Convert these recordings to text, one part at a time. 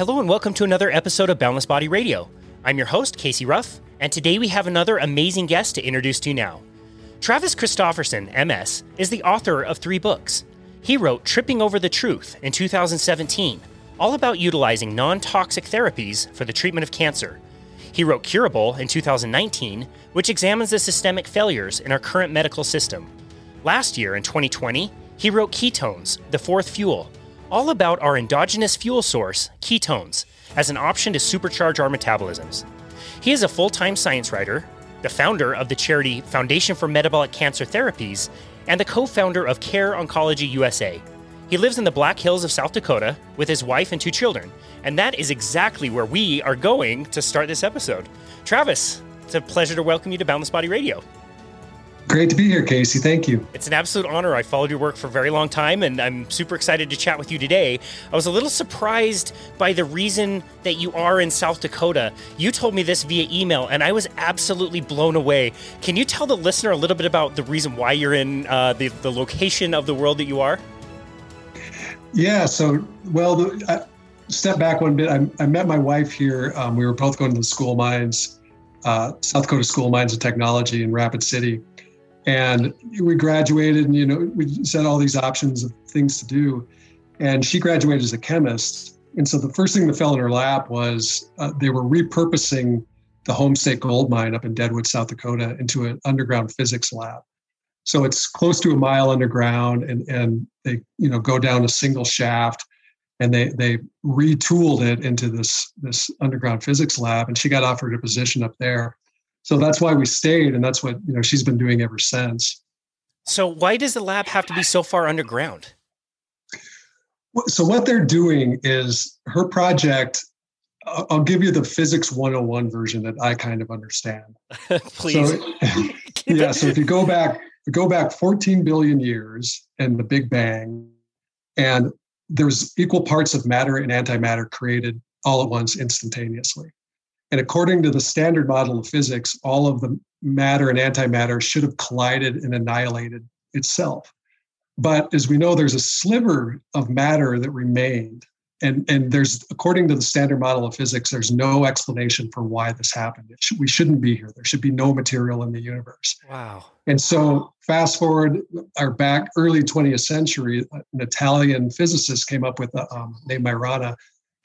Hello and welcome to another episode of Boundless Body Radio. I'm your host, Casey Ruff, and today we have another amazing guest to introduce to you now. Travis Christofferson, MS, is the author of three books. He wrote Tripping Over the Truth in 2017, all about utilizing non toxic therapies for the treatment of cancer. He wrote Curable in 2019, which examines the systemic failures in our current medical system. Last year, in 2020, he wrote Ketones, the Fourth Fuel, all about our endogenous fuel source, ketones, as an option to supercharge our metabolisms. He is a full time science writer, the founder of the charity Foundation for Metabolic Cancer Therapies, and the co founder of Care Oncology USA. He lives in the Black Hills of South Dakota with his wife and two children, and that is exactly where we are going to start this episode. Travis, it's a pleasure to welcome you to Boundless Body Radio. Great to be here, Casey. Thank you. It's an absolute honor. I followed your work for a very long time, and I'm super excited to chat with you today. I was a little surprised by the reason that you are in South Dakota. You told me this via email, and I was absolutely blown away. Can you tell the listener a little bit about the reason why you're in uh, the, the location of the world that you are? Yeah, so, well, the, I, step back one bit. I, I met my wife here. Um, we were both going to the school of mines, uh, South Dakota School of Mines and Technology in Rapid City and we graduated and you know we set all these options of things to do. And she graduated as a chemist. And so the first thing that fell in her lap was uh, they were repurposing the homestake gold mine up in deadwood south dakota into an underground physics lab. So it's close to a mile underground and and they you know go down a single shaft and they they retooled it into this this underground physics lab. And she got offered a position up there so that's why we stayed and that's what you know she's been doing ever since. So why does the lab have to be so far underground? So what they're doing is her project i'll give you the physics 101 version that i kind of understand. Please. so, yeah so if you go back go back 14 billion years and the big bang and there's equal parts of matter and antimatter created all at once instantaneously and according to the standard model of physics, all of the matter and antimatter should have collided and annihilated itself. But as we know, there's a sliver of matter that remained. And, and there's, according to the standard model of physics, there's no explanation for why this happened. Should, we shouldn't be here. There should be no material in the universe. Wow. And so, fast forward, our back early 20th century, an Italian physicist came up with, um, named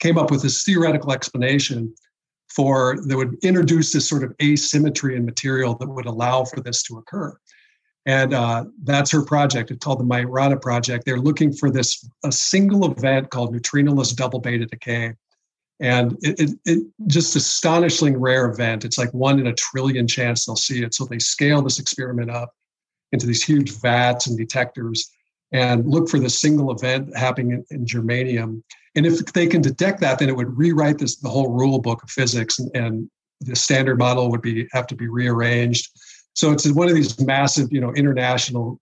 came up with this theoretical explanation for that would introduce this sort of asymmetry in material that would allow for this to occur. And uh, that's her project. It's called the Majorana Project. They're looking for this a single event called neutrinoless double beta decay, and it, it, it just astonishingly rare event. It's like one in a trillion chance they'll see it. So they scale this experiment up into these huge vats and detectors, and look for the single event happening in, in germanium. And if they can detect that, then it would rewrite this the whole rule book of physics, and, and the standard model would be have to be rearranged. So it's one of these massive, you know, international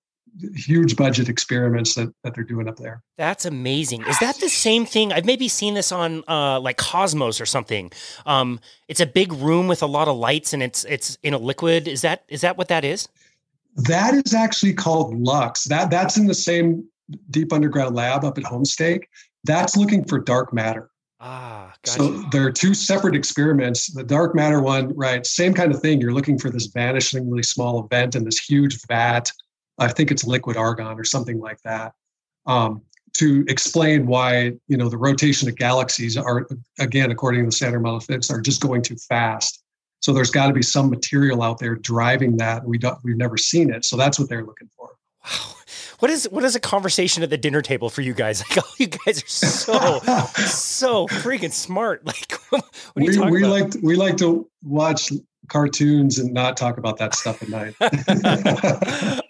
huge budget experiments that, that they're doing up there. That's amazing. Is that the same thing? I've maybe seen this on uh, like Cosmos or something. Um, it's a big room with a lot of lights and it's it's in a liquid. Is that is that what that is? That is actually called Lux. That that's in the same deep underground lab up at Homestake. That's looking for dark matter. Ah, gotcha. so there are two separate experiments. The dark matter one, right? Same kind of thing. You're looking for this vanishingly small event in this huge vat. I think it's liquid argon or something like that. Um, to explain why you know the rotation of galaxies are again according to the standard model physics are just going too fast so there's got to be some material out there driving that we don't we've never seen it so that's what they're looking for wow what is what is a conversation at the dinner table for you guys? Like, oh, you guys are so so freaking smart. Like, what are you we, talking we about? like to, we like to watch cartoons and not talk about that stuff at night.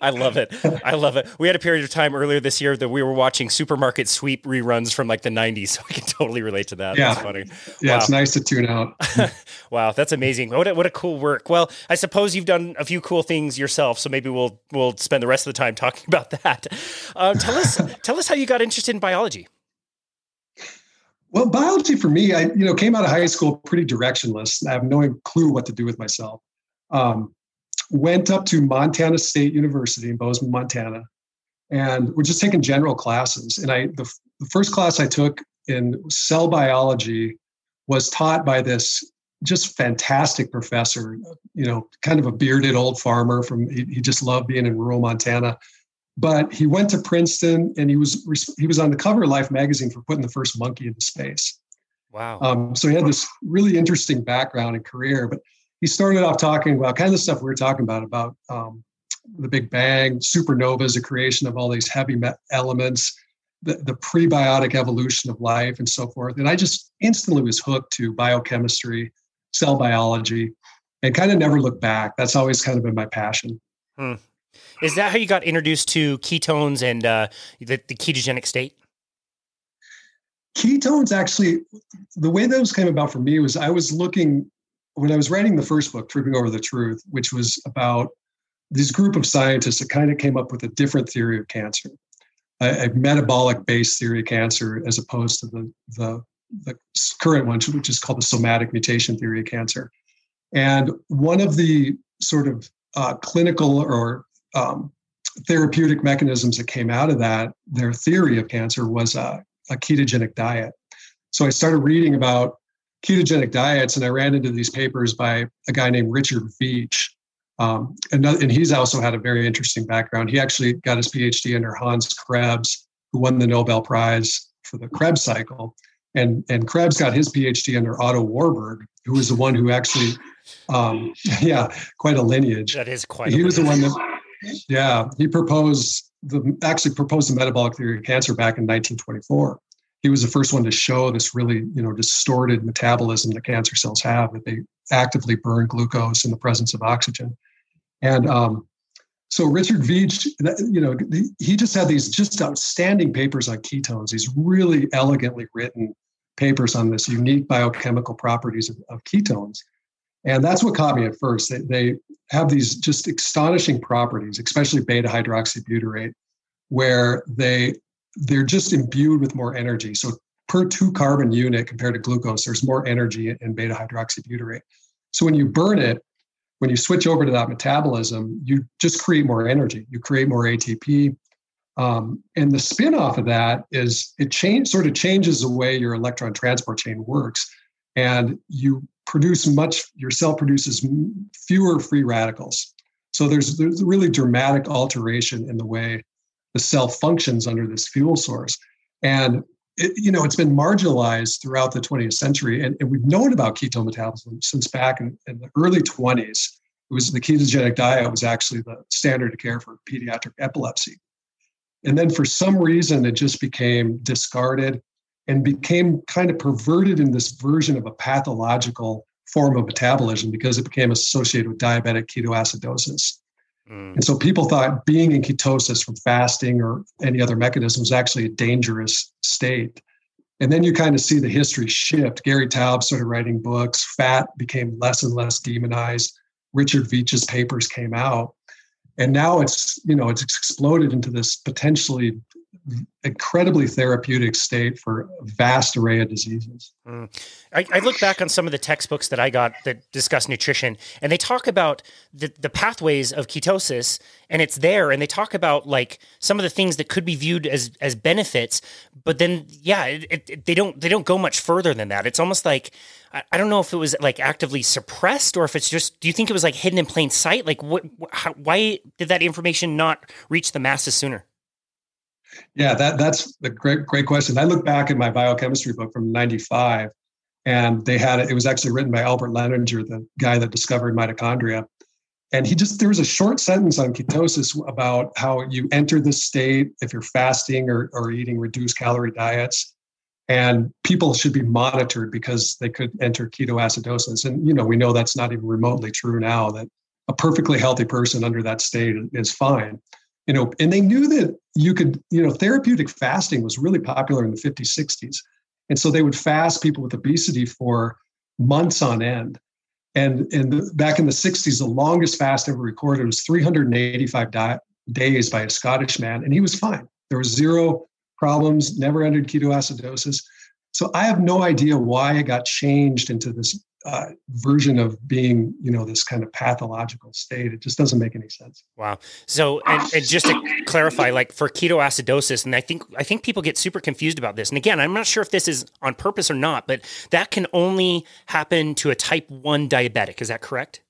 I love it. I love it. We had a period of time earlier this year that we were watching supermarket sweep reruns from like the 90s. So I can totally relate to that. Yeah. That's funny. Yeah, wow. it's nice to tune out. wow, that's amazing. What a, what a cool work. Well, I suppose you've done a few cool things yourself, so maybe we'll we'll spend the rest of the time talking about that. Uh, tell us tell us how you got interested in biology. Well, biology for me, I you know came out of high school pretty directionless. I have no clue what to do with myself. Um, went up to Montana State University in Bozeman, Montana, and we're just taking general classes. And I the, the first class I took in cell biology was taught by this just fantastic professor, you know, kind of a bearded old farmer from, he, he just loved being in rural Montana. But he went to Princeton and he was he was on the cover of Life magazine for putting the first monkey into space. Wow. Um, so he had this really interesting background and career, but he started off talking about kind of the stuff we were talking about, about um, the Big Bang, supernovas, the creation of all these heavy elements, the, the prebiotic evolution of life, and so forth. And I just instantly was hooked to biochemistry, cell biology, and kind of never looked back. That's always kind of been my passion. Hmm. Is that how you got introduced to ketones and uh, the, the ketogenic state? Ketones actually, the way those came about for me was I was looking when I was writing the first book, Tripping Over the Truth, which was about this group of scientists that kind of came up with a different theory of cancer, a, a metabolic based theory of cancer, as opposed to the, the, the current one, which is called the somatic mutation theory of cancer. And one of the sort of uh, clinical or um, therapeutic mechanisms that came out of that, their theory of cancer was a, a ketogenic diet. So I started reading about ketogenic diets, and I ran into these papers by a guy named Richard Veech. Um, and, and he's also had a very interesting background. He actually got his PhD under Hans Krebs, who won the Nobel Prize for the Krebs cycle. And, and Krebs got his PhD under Otto Warburg, who was the one who actually, um, yeah, quite a lineage. That is quite. He was the one that, yeah, he proposed the actually proposed the metabolic theory of cancer back in 1924 he was the first one to show this really you know distorted metabolism that cancer cells have that they actively burn glucose in the presence of oxygen. And um, so richard veech you know he just had these just outstanding papers on ketones these really elegantly written papers on this unique biochemical properties of, of ketones. And that's what caught me at first. They, they have these just astonishing properties especially beta hydroxybutyrate where they they're just imbued with more energy. So per two carbon unit compared to glucose, there's more energy in beta hydroxybutyrate. So when you burn it, when you switch over to that metabolism, you just create more energy. You create more ATP. Um, and the spin off of that is it change sort of changes the way your electron transport chain works. And you produce much, your cell produces fewer free radicals. So there's, there's a really dramatic alteration in the way the cell functions under this fuel source. And it, you know, it's been marginalized throughout the 20th century, and, and we've known about ketone metabolism since back in, in, the early 20s. It was the ketogenic diet was actually the standard of care for pediatric epilepsy, and then for some reason it just became discarded and became kind of perverted in this version of a pathological form of metabolism because it became associated with diabetic ketoacidosis. Mm. And so people thought being in ketosis from fasting or any other mechanism was actually a dangerous state. And then you kind of see the history shift. Gary Taubes started writing books. Fat became less and less demonized. Richard Veech's papers came out. And now it's, you know, it's exploded into this potentially incredibly therapeutic state for a vast array of diseases. Mm. I, I, look back on some of the textbooks that I got that discuss nutrition, and they talk about the, the pathways of ketosis, and it's there, and they talk about like some of the things that could be viewed as as benefits, but then yeah, it, it, they don't they don't go much further than that. It's almost like I, I, don't know if it was like actively suppressed or if it's just. Do you think it was like hidden in plain sight? Like what? How, why did that information not reach the masses sooner? Yeah, that that's a great great question. I look back at my biochemistry book from '95, and they had it. It was actually written by Albert Lehninger, the guy that discovered mitochondria. And he just there was a short sentence on ketosis about how you enter this state if you're fasting or, or eating reduced calorie diets, and people should be monitored because they could enter ketoacidosis. And you know we know that's not even remotely true now. That a perfectly healthy person under that state is fine you know and they knew that you could you know therapeutic fasting was really popular in the 50s 60s and so they would fast people with obesity for months on end. And and the, back in the 60s the longest fast ever recorded was 385 di- days by a scottish man and he was fine. There was zero problems never entered ketoacidosis. So i have no idea why it got changed into this uh, version of being, you know, this kind of pathological state. It just doesn't make any sense. Wow. So, and, and, just to clarify, like for ketoacidosis, and I think I think people get super confused about this. And again, I'm not sure if this is on purpose or not, but that can only happen to a type one diabetic. Is that correct?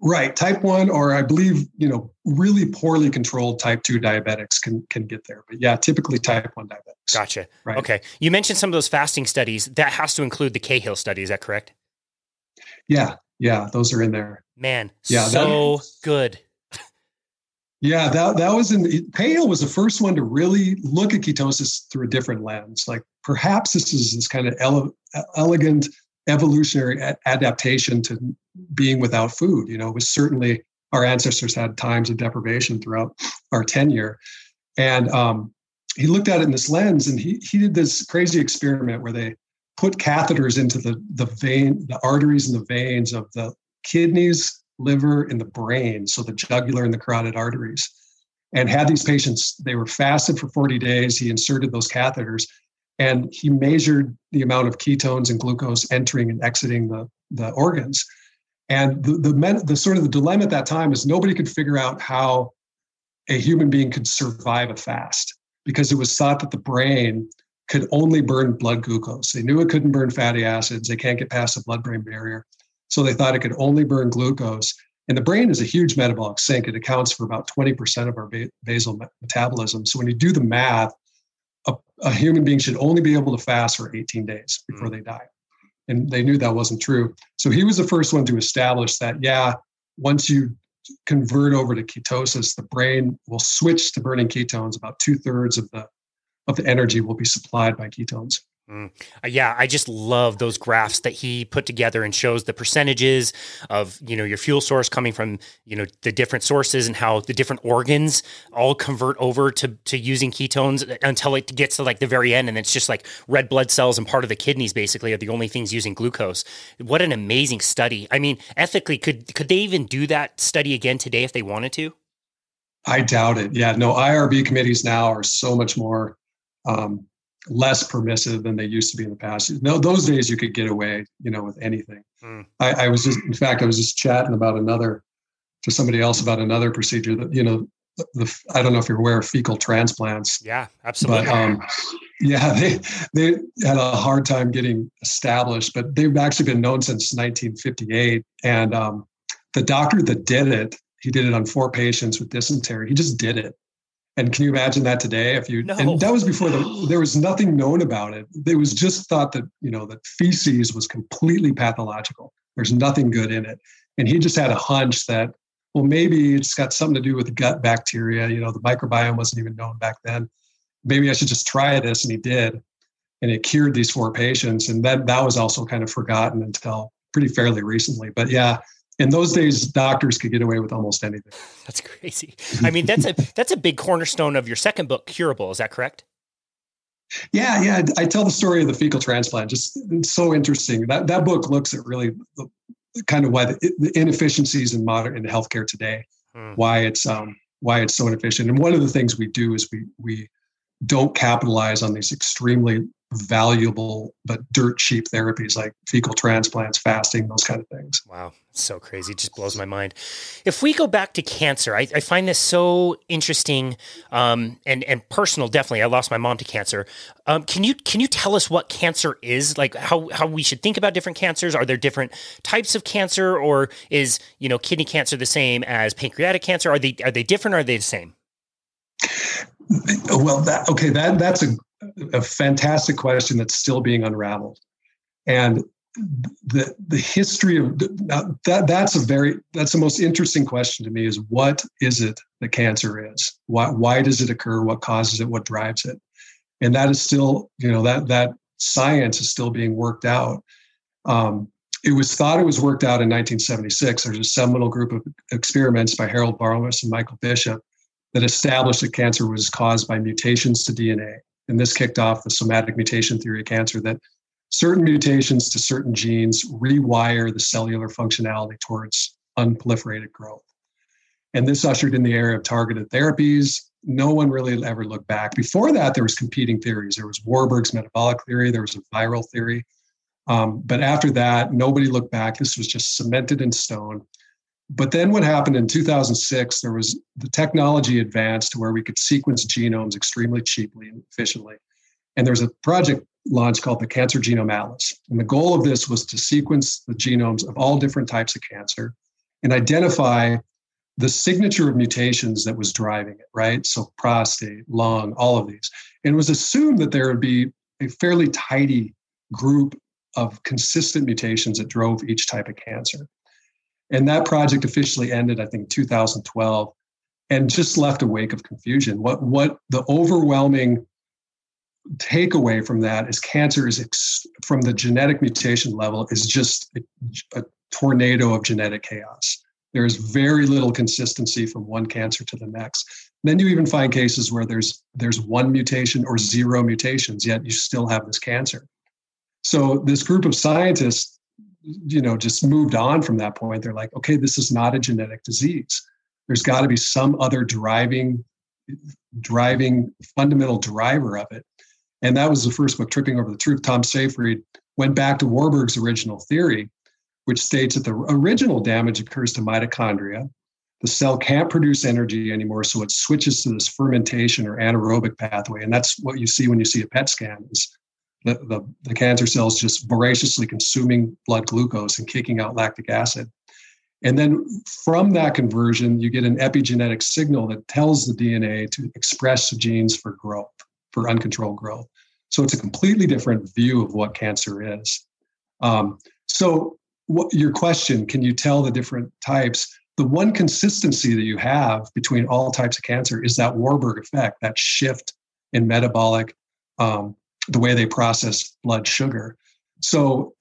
Right, type one, or I believe you know, really poorly controlled type two diabetics can can get there. But yeah, typically type one diabetics. Gotcha. Right. Okay. You mentioned some of those fasting studies. That has to include the Cahill study. Is that correct? Yeah, yeah, those are in there. Man, yeah, so that, good. Yeah, that that was in Cahill was the first one to really look at ketosis through a different lens. Like perhaps this is this kind of ele- elegant evolutionary adaptation to being without food. You know, it was certainly our ancestors had times of deprivation throughout our tenure. And um, he looked at it in this lens and he, he did this crazy experiment where they put catheters into the, the vein, the arteries and the veins of the kidneys, liver, and the brain. So the jugular and the carotid arteries. And had these patients, they were fasted for 40 days. He inserted those catheters and he measured the amount of ketones and glucose entering and exiting the, the organs. And the, the, men, the sort of the dilemma at that time is nobody could figure out how a human being could survive a fast because it was thought that the brain could only burn blood glucose. They knew it couldn't burn fatty acids. They can't get past the blood brain barrier. So they thought it could only burn glucose. And the brain is a huge metabolic sink. It accounts for about 20% of our basal metabolism. So when you do the math, a, a, human being should only be able to fast for 18 days before mm-hmm. they die. And they knew that wasn't true. So he was the first one to establish that, yeah, once you convert over to ketosis, the brain will switch to burning ketones. About two thirds of the of the energy will be supplied by ketones. Mm. Uh, yeah, I just love those graphs that he put together and shows the percentages of you know your fuel source coming from you know the different sources and how the different organs all convert over to to using ketones until it gets to like the very end and it's just like red blood cells and part of the kidneys basically are the only things using glucose. What an amazing study! I mean, ethically, could could they even do that study again today if they wanted to? I doubt it. Yeah, no, IRB committees now are so much more um, less permissive than they used to be in the past. No, those days you could get away, you know, with anything. Mm. I, I, was just, in fact, I was just chatting about another to somebody else about another procedure that, you know, the, the I don't know if you're aware of fecal transplants. Yeah, absolutely. But um, yeah, they they had a hard time getting established, but they've actually been known since 1958. And um, the doctor that did it, he did it on four patients with dysentery. He just did it and can you imagine that today? If you no. and that was before the, there was nothing known about it. It was just thought that you know that feces was completely pathological. There's nothing good in it, and he just had a hunch that well maybe it's got something to do with gut bacteria. You know the microbiome wasn't even known back then. Maybe I should just try this, and he did, and it cured these four patients. And then that was also kind of forgotten until pretty fairly recently. But yeah, in those days doctors could get away with almost anything. That's crazy. I mean that's a that's a big cornerstone of your second book curable is that correct? Yeah yeah i tell the story of the fecal transplant just it's so interesting. That that book looks at really the, kind of why the, the inefficiencies in modern in healthcare today hmm. why it's um why it's so inefficient. And one of the things we do is we we don't capitalize on these extremely valuable but dirt cheap therapies like fecal transplants, fasting, those kind of things. Wow, so crazy! It just blows my mind. If we go back to cancer, I, I find this so interesting um, and and personal. Definitely, I lost my mom to cancer. Um, can you can you tell us what cancer is? Like how how we should think about different cancers? Are there different types of cancer, or is you know kidney cancer the same as pancreatic cancer? Are they are they different? or Are they the same? Well, that okay, that that's a, a fantastic question that's still being unraveled, and the the history of that that's a very that's the most interesting question to me is what is it that cancer is? Why why does it occur? What causes it? What drives it? And that is still you know that that science is still being worked out. Um, it was thought it was worked out in 1976. There's a seminal group of experiments by Harold Varmus and Michael Bishop that established that cancer was caused by mutations to DNA. And this kicked off the somatic mutation theory of cancer that certain mutations to certain genes rewire the cellular functionality towards unproliferated growth. And this ushered in the era of targeted therapies. No one really ever looked back. Before that, there was competing theories. There was Warburg's metabolic theory, there was a viral theory. Um, but after that, nobody looked back. This was just cemented in stone. But then what happened in 2006, there was the technology advanced to where we could sequence genomes extremely cheaply and efficiently. And there was a project launched called the Cancer Genome Atlas. And the goal of this was to sequence the genomes of all different types of cancer and identify the signature of mutations that was driving it, right? So prostate, lung, all of these. And it was assumed that there would be a fairly tidy group of consistent mutations that drove each type of cancer. And that project officially ended, I think, 2012, and just left a wake of confusion. What what the overwhelming takeaway from that is cancer is ex- from the genetic mutation level is just a, a tornado of genetic chaos. There is very little consistency from one cancer to the next. Then you even find cases where there's there's one mutation or zero mutations, yet you still have this cancer. So this group of scientists, you know, just moved on from that point. They're like, okay, this is not a genetic disease. There's got to be some other driving, driving fundamental driver of it. And that was the first book, Tripping Over the Truth. Tom Seyfried went back to Warburg's original theory, which states that the original damage occurs to mitochondria. The cell can't produce energy anymore, so it switches to this fermentation or anaerobic pathway. And that's what you see when you see a PET scan is the, the, the cancer cells just voraciously consuming blood glucose and kicking out lactic acid. And then from that conversion, you get an epigenetic signal that tells the DNA to express the genes for growth, for uncontrolled growth. So it's a completely different view of what cancer is. Um, so, what, your question can you tell the different types? The one consistency that you have between all types of cancer is that Warburg effect, that shift in metabolic um, the way they process blood sugar. So,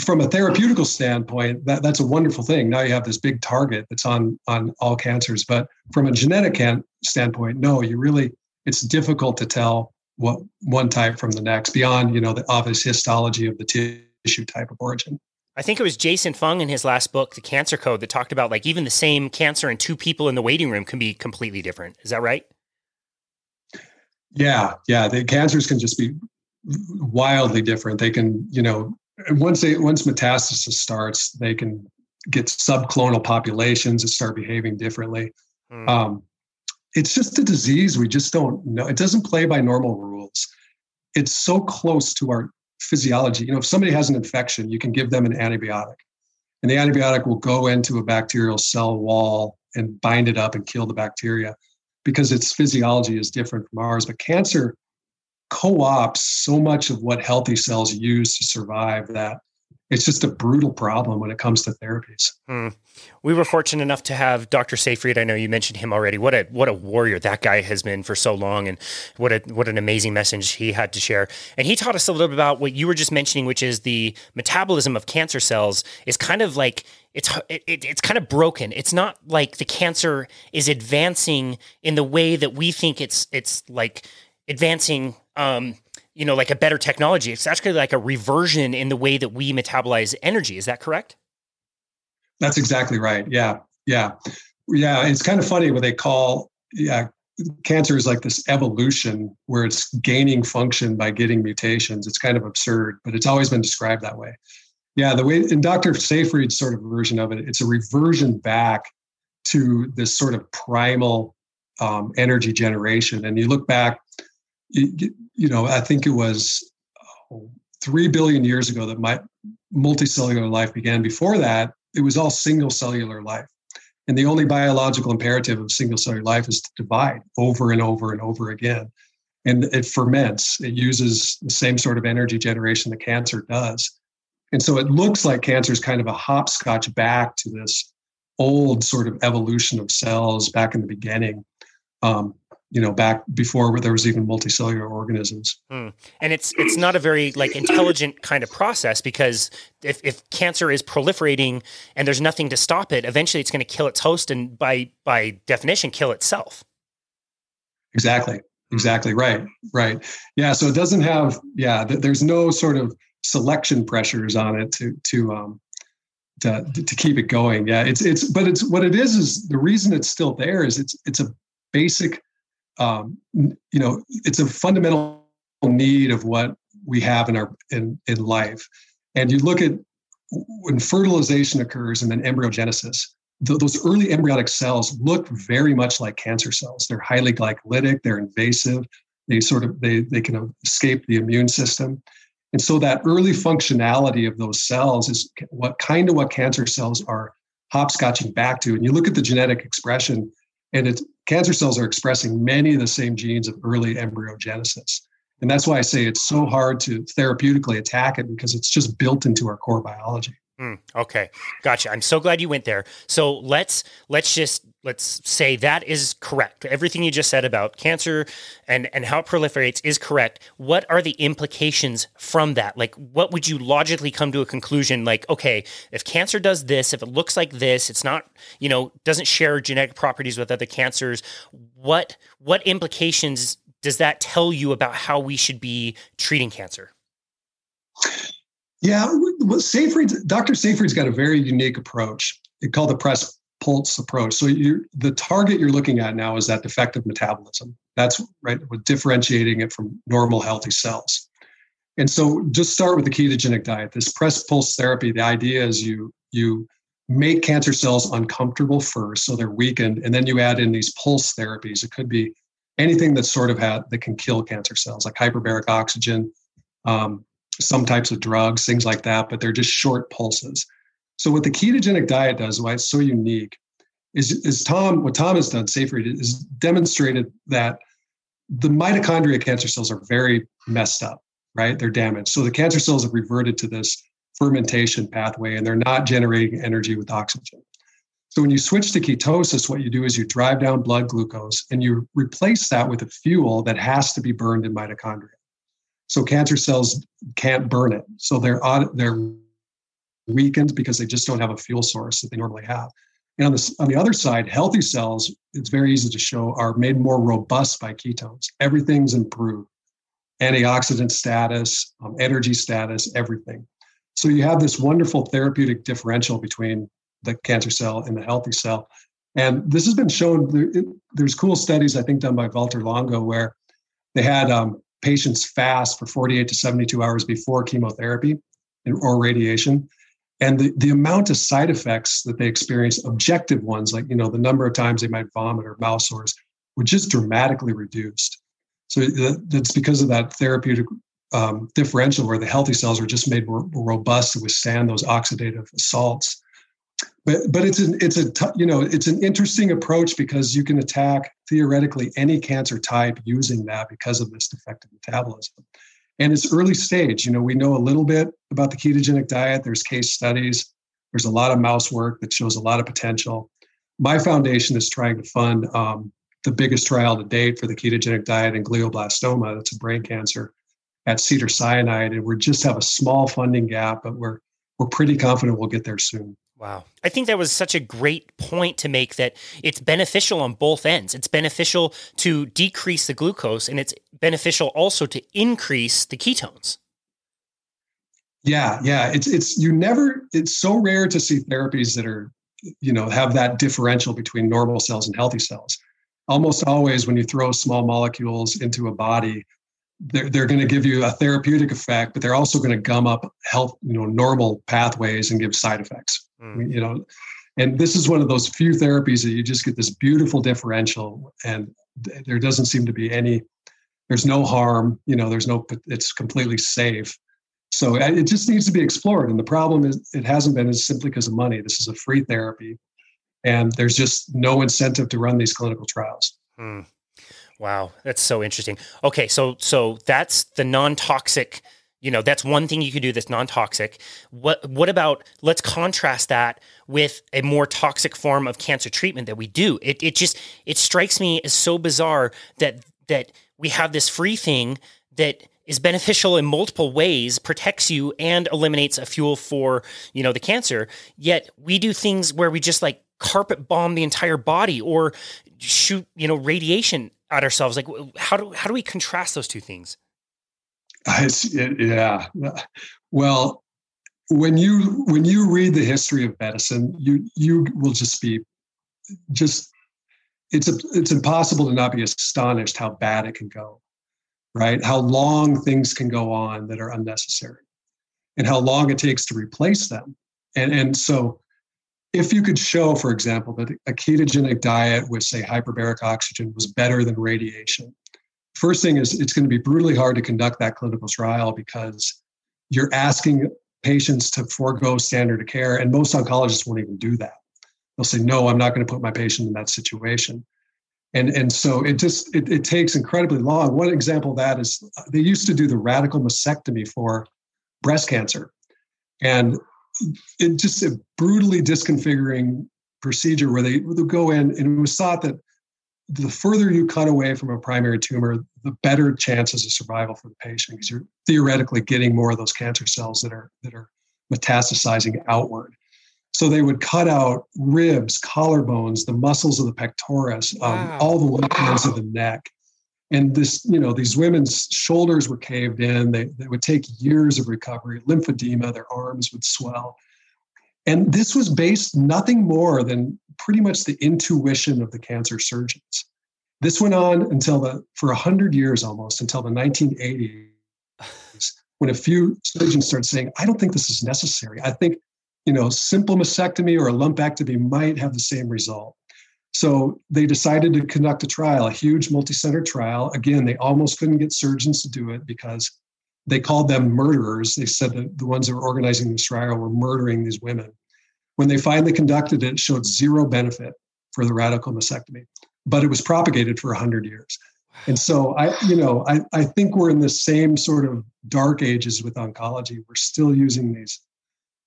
from a therapeutical standpoint, that, that's a wonderful thing. Now you have this big target that's on on all cancers. But from a genetic can- standpoint, no, you really it's difficult to tell what one type from the next beyond you know the obvious histology of the tissue type of origin. I think it was Jason Fung in his last book, The Cancer Code, that talked about like even the same cancer in two people in the waiting room can be completely different. Is that right? Yeah, yeah. The cancers can just be wildly different. They can, you know, once they once metastasis starts, they can get subclonal populations that start behaving differently. Mm. Um, it's just a disease we just don't know. It doesn't play by normal rules. It's so close to our physiology. You know, if somebody has an infection, you can give them an antibiotic, and the antibiotic will go into a bacterial cell wall and bind it up and kill the bacteria because its physiology is different from ours. But cancer co-ops so much of what healthy cells use to survive that it's just a brutal problem when it comes to therapies. Hmm. We were fortunate enough to have Dr. Seyfried. I know you mentioned him already. What a what a warrior that guy has been for so long, and what a what an amazing message he had to share. And he taught us a little bit about what you were just mentioning, which is the metabolism of cancer cells is kind of like it's it, it's kind of broken. It's not like the cancer is advancing in the way that we think it's it's like advancing um, you know, like a better technology. It's actually like a reversion in the way that we metabolize energy. Is that correct? That's exactly right. Yeah. Yeah. Yeah. It's kind of funny what they call, yeah, cancer is like this evolution where it's gaining function by getting mutations. It's kind of absurd, but it's always been described that way. Yeah. The way in Dr. Seyfried's sort of version of it, it's a reversion back to this sort of primal um, energy generation. And you look back, you, know, I think it was oh, three billion years ago that my multicellular life began. Before that, it was all single cellular life. And the only biological imperative of single cellular life is to divide over and over and over again. And it ferments, it uses the same sort of energy generation that cancer does. And so it looks like cancer is kind of a hopscotch back to this old sort of evolution of cells back in the beginning. Um, you know back before there was even multicellular organisms. Hmm. and it's it's not a very like intelligent kind of process because if, if cancer is proliferating and there's nothing to stop it eventually it's going to kill its host and by by definition kill itself. Exactly. Exactly right. Right. Yeah so it doesn't have yeah th- there's no sort of selection pressures on it to to um to, to keep it going. Yeah it's it's but it's what it is is the reason it's still there is it's it's a basic um, you know, it's a fundamental need of what we have in our in in life. And you look at when fertilization occurs and then embryogenesis, those early embryonic cells look very much like cancer cells. They're highly glycolytic, they're invasive, they sort of they, they can escape the immune system. And so that early functionality of those cells is what kind of what cancer cells are hopscotching back to. And you look at the genetic expression, and it's cancer cells are expressing many of the same genes of early embryogenesis. And that's why I say it's so hard to therapeutically attack it because it's just built into our core biology. Mm, okay, gotcha. I'm so glad you went there. So let's let's just let's say that is correct. Everything you just said about cancer and and how it proliferates is correct. What are the implications from that? Like, what would you logically come to a conclusion? Like, okay, if cancer does this, if it looks like this, it's not you know doesn't share genetic properties with other cancers. What what implications does that tell you about how we should be treating cancer? Yeah, well, Seyfried, Dr. Seyfried's got a very unique approach. It's called the press pulse approach. So you the target you're looking at now is that defective metabolism. That's right, with differentiating it from normal healthy cells. And so just start with the ketogenic diet. This press pulse therapy, the idea is you you make cancer cells uncomfortable first, so they're weakened, and then you add in these pulse therapies. It could be anything that's sort of had that can kill cancer cells, like hyperbaric oxygen, um, some types of drugs, things like that, but they're just short pulses. So what the ketogenic diet does, why it's so unique, is, is Tom, what Tom has done, Seyfried, is demonstrated that the mitochondria cancer cells are very messed up, right? They're damaged. So the cancer cells have reverted to this fermentation pathway and they're not generating energy with oxygen. So when you switch to ketosis, what you do is you drive down blood glucose and you replace that with a fuel that has to be burned in mitochondria. So cancer cells can't burn it. So they're they're weakened because they just don't have a fuel source that they normally have. And on the, on the other side, healthy cells, it's very easy to show, are made more robust by ketones. Everything's improved antioxidant status, um, energy status, everything. So you have this wonderful therapeutic differential between the cancer cell and the healthy cell. And this has been shown, there's cool studies, I think, done by Walter Longo, where they had um, patients fast for 48 to 72 hours before chemotherapy or radiation. And the, the amount of side effects that they experience, objective ones, like you know, the number of times they might vomit or mouth sores, were just dramatically reduced. So that's because of that therapeutic um, differential where the healthy cells are just made more, more robust to withstand those oxidative assaults but but it's an it's a you know it's an interesting approach because you can attack theoretically any cancer type using that because of this defective metabolism. And it's early stage you know we know a little bit about the ketogenic diet. There's case studies. There's a lot of mouse work that shows a lot of potential. My foundation is trying to fund um, the biggest trial to date for the ketogenic diet in glioblastoma. That's a brain cancer at cedar sinai and we just have a small funding gap but we're we're pretty confident we'll get there soon Wow. I think that was such a great point to make that it's beneficial on both ends. It's beneficial to decrease the glucose and it's beneficial also to increase the ketones. Yeah, yeah. It's it's you never it's so rare to see therapies that are you know have that differential between normal cells and healthy cells. Almost always when you throw small molecules into a body, they're, they're going to give you a therapeutic effect, but they're also going to gum up health, you know, normal pathways and give side effects. Mm. You know, and this is one of those few therapies that you just get this beautiful differential, and there doesn't seem to be any. There's no harm. You know, there's no. It's completely safe. So it just needs to be explored. And the problem is, it hasn't been is simply because of money. This is a free therapy, and there's just no incentive to run these clinical trials. Mm. Wow, that's so interesting. Okay, so so that's the non-toxic, you know, that's one thing you can do that's non-toxic. What what about let's contrast that with a more toxic form of cancer treatment that we do. It it just it strikes me as so bizarre that that we have this free thing that is beneficial in multiple ways, protects you and eliminates a fuel for, you know, the cancer. Yet we do things where we just like carpet bomb the entire body or shoot, you know, radiation at ourselves. Like, how do how do we contrast those two things? It, yeah. Well, when you when you read the history of medicine, you you will just be just it's a, it's impossible to not be astonished how bad it can go, right? How long things can go on that are unnecessary. and how long it takes to replace them. And, and so, if you could show, for example, that a ketogenic diet with, say, hyperbaric oxygen was better than radiation, first thing is it's going to be brutally hard to conduct that clinical trial because you're asking patients to forego standard of care, and most oncologists won't even do that. They'll say, "No, I'm not going to put my patient in that situation." And and so it just it, it takes incredibly long. One example of that is uh, they used to do the radical mastectomy for breast cancer, and it just a brutally disconfiguring procedure where they would go in and it was thought that the further you cut away from a primary tumor, the better chances of survival for the patient because you're theoretically getting more of those cancer cells that are that are metastasizing outward. So they would cut out ribs, collarbones, the muscles of the pectoris, um, all the lymph nodes of the neck. And this, you know, these women's shoulders were caved in. They, they would take years of recovery, lymphedema, their arms would swell. And this was based nothing more than pretty much the intuition of the cancer surgeons. This went on until the for 100 years almost until the 1980s when a few surgeons started saying, I don't think this is necessary. I think, you know, simple mastectomy or a lumpectomy might have the same result. So they decided to conduct a trial, a huge multi-center trial. Again, they almost couldn't get surgeons to do it because they called them murderers. They said that the ones that were organizing this trial were murdering these women. When they finally conducted it, it showed zero benefit for the radical mastectomy, but it was propagated for 100 years. And so I, you know, I, I think we're in the same sort of dark ages with oncology. We're still using these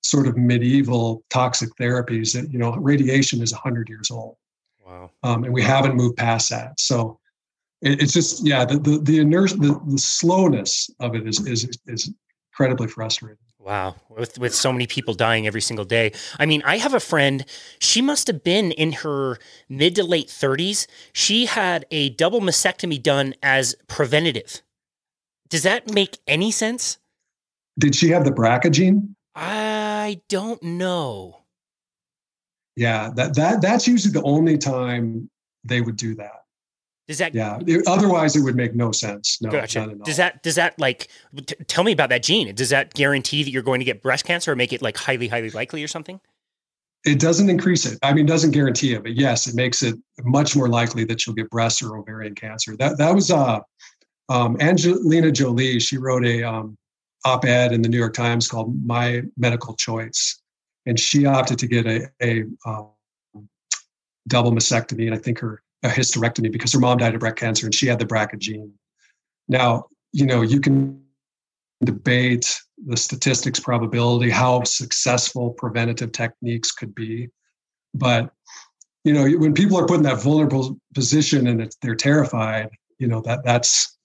sort of medieval toxic therapies that, you know, radiation is 100 years old. Wow. Um, and we haven't moved past that. So it, it's just, yeah, the, the, the inertia, the, the slowness of it is, is, is incredibly frustrating. Wow, with with so many people dying every single day. I mean, I have a friend, she must have been in her mid to late 30s. She had a double mastectomy done as preventative. Does that make any sense? Did she have the BRCA gene? I don't know. Yeah, that that that's usually the only time they would do that. Does that? Yeah. Otherwise, it would make no sense. No. Gotcha. Does that? Does that like? T- tell me about that gene. Does that guarantee that you're going to get breast cancer, or make it like highly, highly likely, or something? It doesn't increase it. I mean, doesn't guarantee it, but yes, it makes it much more likely that you'll get breast or ovarian cancer. That that was uh, um, Angelina Jolie. She wrote a um, op-ed in the New York Times called "My Medical Choice," and she opted to get a, a um, double mastectomy, and I think her a hysterectomy because her mom died of breast cancer and she had the BRCA gene. Now, you know, you can debate the statistics probability, how successful preventative techniques could be. But, you know, when people are put in that vulnerable position and they're terrified, you know, that that's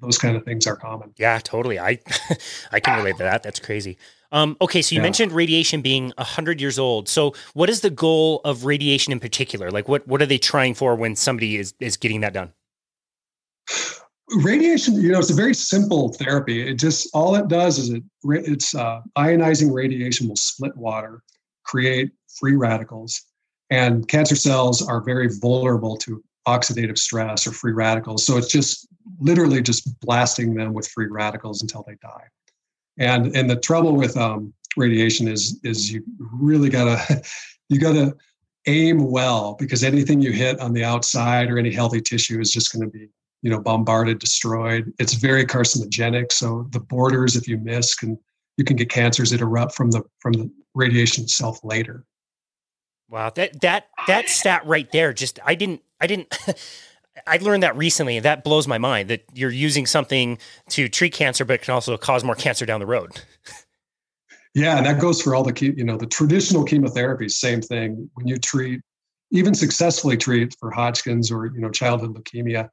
those kind of things are common. Yeah, totally. I I can relate to that. That's crazy. Um, okay, so you yeah. mentioned radiation being hundred years old. So, what is the goal of radiation in particular? Like, what what are they trying for when somebody is is getting that done? Radiation, you know, it's a very simple therapy. It just all it does is it it's uh, ionizing radiation will split water, create free radicals, and cancer cells are very vulnerable to oxidative stress or free radicals. So it's just literally just blasting them with free radicals until they die. And and the trouble with um, radiation is is you really gotta you gotta aim well because anything you hit on the outside or any healthy tissue is just going to be you know bombarded destroyed. It's very carcinogenic so the borders if you miss can you can get cancers that erupt from the from the radiation itself later. Wow that that that stat right there just i didn't i didn't I learned that recently, and that blows my mind that you're using something to treat cancer, but it can also cause more cancer down the road. yeah, and that goes for all the you know the traditional chemotherapy. Same thing. When you treat, even successfully treat for Hodgkin's or you know childhood leukemia,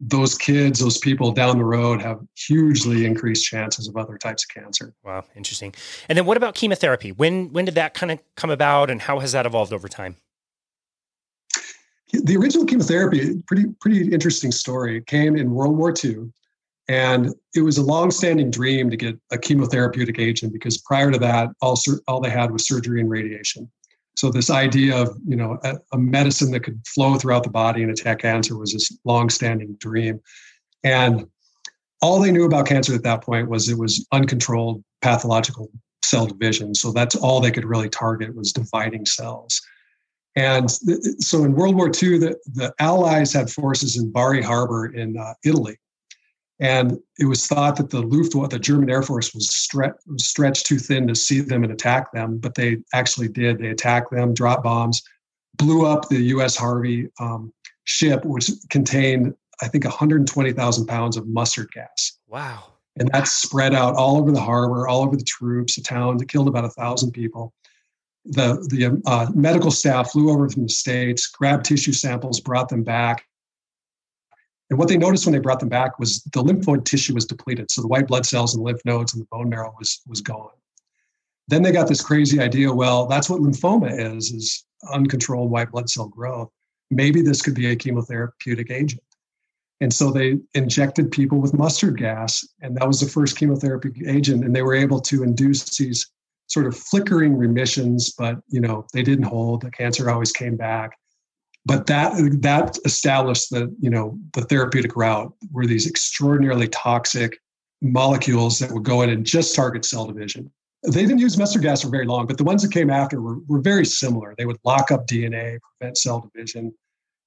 those kids, those people down the road have hugely increased chances of other types of cancer. Wow, interesting. And then what about chemotherapy? When when did that kind of come about, and how has that evolved over time? The original chemotherapy, pretty pretty interesting story. It came in World War II, and it was a long-standing dream to get a chemotherapeutic agent because prior to that, all all they had was surgery and radiation. So this idea of you know a, a medicine that could flow throughout the body and attack cancer was this long-standing dream, and all they knew about cancer at that point was it was uncontrolled pathological cell division. So that's all they could really target was dividing cells. And th- so in World War II, the, the Allies had forces in Bari Harbor in uh, Italy. And it was thought that the Luftwaffe, the German Air Force, was, stre- was stretched too thin to see them and attack them, but they actually did. They attacked them, dropped bombs, blew up the U.S. Harvey um, ship, which contained, I think, 120,000 pounds of mustard gas. Wow. And that spread out all over the harbor, all over the troops, the town. It killed about a thousand people. The the uh, medical staff flew over from the states, grabbed tissue samples, brought them back. And what they noticed when they brought them back was the lymphoid tissue was depleted. So the white blood cells and lymph nodes and the bone marrow was was gone. Then they got this crazy idea. Well, that's what lymphoma is: is uncontrolled white blood cell growth. Maybe this could be a chemotherapeutic agent. And so they injected people with mustard gas, and that was the first chemotherapy agent. And they were able to induce these sort of flickering remissions, but you know they didn't hold. The cancer always came back. But that that established the you know the therapeutic route were these extraordinarily toxic molecules that would go in and just target cell division. They didn't use mustard gas for very long, but the ones that came after were, were very similar. They would lock up DNA, prevent cell division,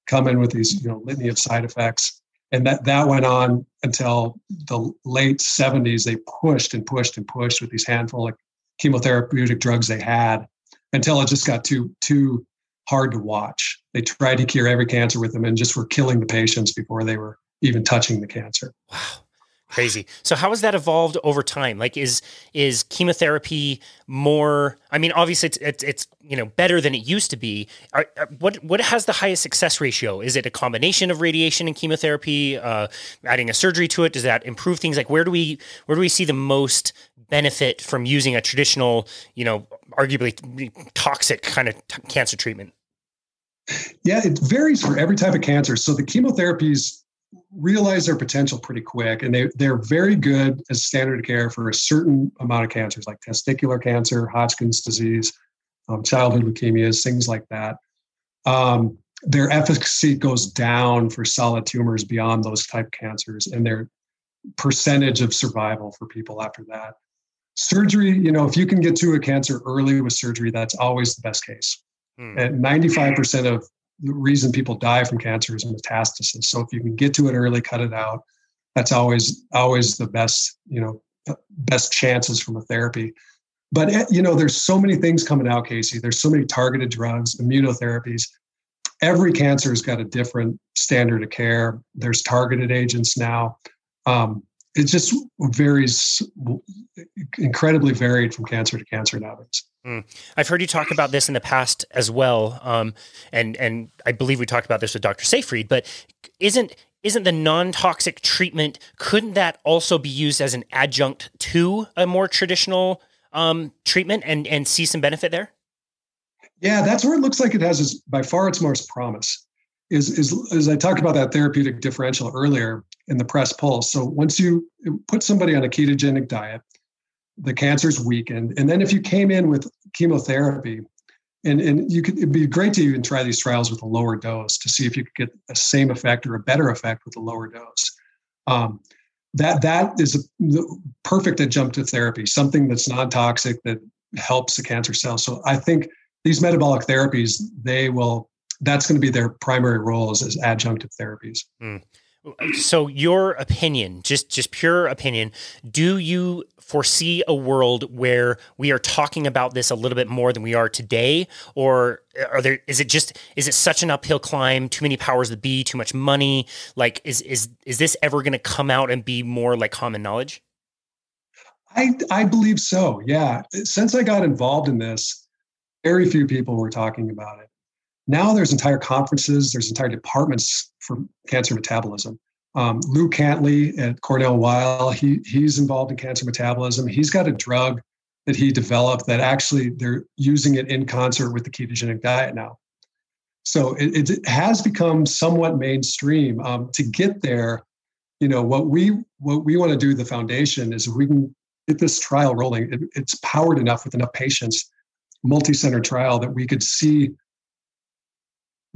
come in with these you know litany of side effects and that that went on until the late 70s they pushed and pushed and pushed with these handful of chemotherapeutic drugs they had until it just got too too hard to watch. They tried to cure every cancer with them and just were killing the patients before they were even touching the cancer. Wow crazy. So how has that evolved over time? Like is is chemotherapy more i mean obviously it's it's, it's you know better than it used to be. Are, are, what what has the highest success ratio? Is it a combination of radiation and chemotherapy uh, adding a surgery to it? Does that improve things? Like where do we where do we see the most benefit from using a traditional you know arguably toxic kind of t- cancer treatment? Yeah it varies for every type of cancer. So the chemotherapies realize their potential pretty quick and they, they're very good as standard of care for a certain amount of cancers like testicular cancer hodgkin's disease um, childhood leukemias things like that. Um, their efficacy goes down for solid tumors beyond those type cancers and their percentage of survival for people after that. Surgery you know if you can get to a cancer early with surgery that's always the best case. Hmm. and 95% of the reason people die from cancer is metastasis. So if you can get to it early, cut it out, that's always always the best, you know, best chances from a therapy. But eh, you know, there's so many things coming out, Casey. There's so many targeted drugs, immunotherapies. Every cancer has got a different standard of care. There's targeted agents now. Um, it just varies incredibly varied from cancer to cancer nowadays. Mm. I've heard you talk about this in the past as well, um, and and I believe we talked about this with Dr. Seyfried. But isn't isn't the non toxic treatment? Couldn't that also be used as an adjunct to a more traditional um, treatment and and see some benefit there? Yeah, that's where it looks like it has is by far its most promise. Is is as I talked about that therapeutic differential earlier in the press pulse. So once you put somebody on a ketogenic diet, the cancer's weakened. And then if you came in with chemotherapy, and, and you could it'd be great to even try these trials with a lower dose to see if you could get the same effect or a better effect with a lower dose. Um, that that is a perfect adjunctive therapy, something that's non-toxic that helps the cancer cells. So I think these metabolic therapies, they will. That's going to be their primary roles as adjunctive therapies. Mm so your opinion just just pure opinion do you foresee a world where we are talking about this a little bit more than we are today? Or are there is it just is it such an uphill climb too many powers that be too much money? Like is is is this ever going to come out and be more like common knowledge? I i believe so yeah. Since i got involved in this very few people were talking about it now there's entire conferences, there's entire departments for cancer metabolism. Um, Lou Cantley at Cornell Weill, he, he's involved in cancer metabolism. He's got a drug that he developed that actually they're using it in concert with the ketogenic diet now. So it, it has become somewhat mainstream. Um, to get there, you know, what we what we want to do, the foundation, is if we can get this trial rolling, it, it's powered enough with enough patients, multi-center trial that we could see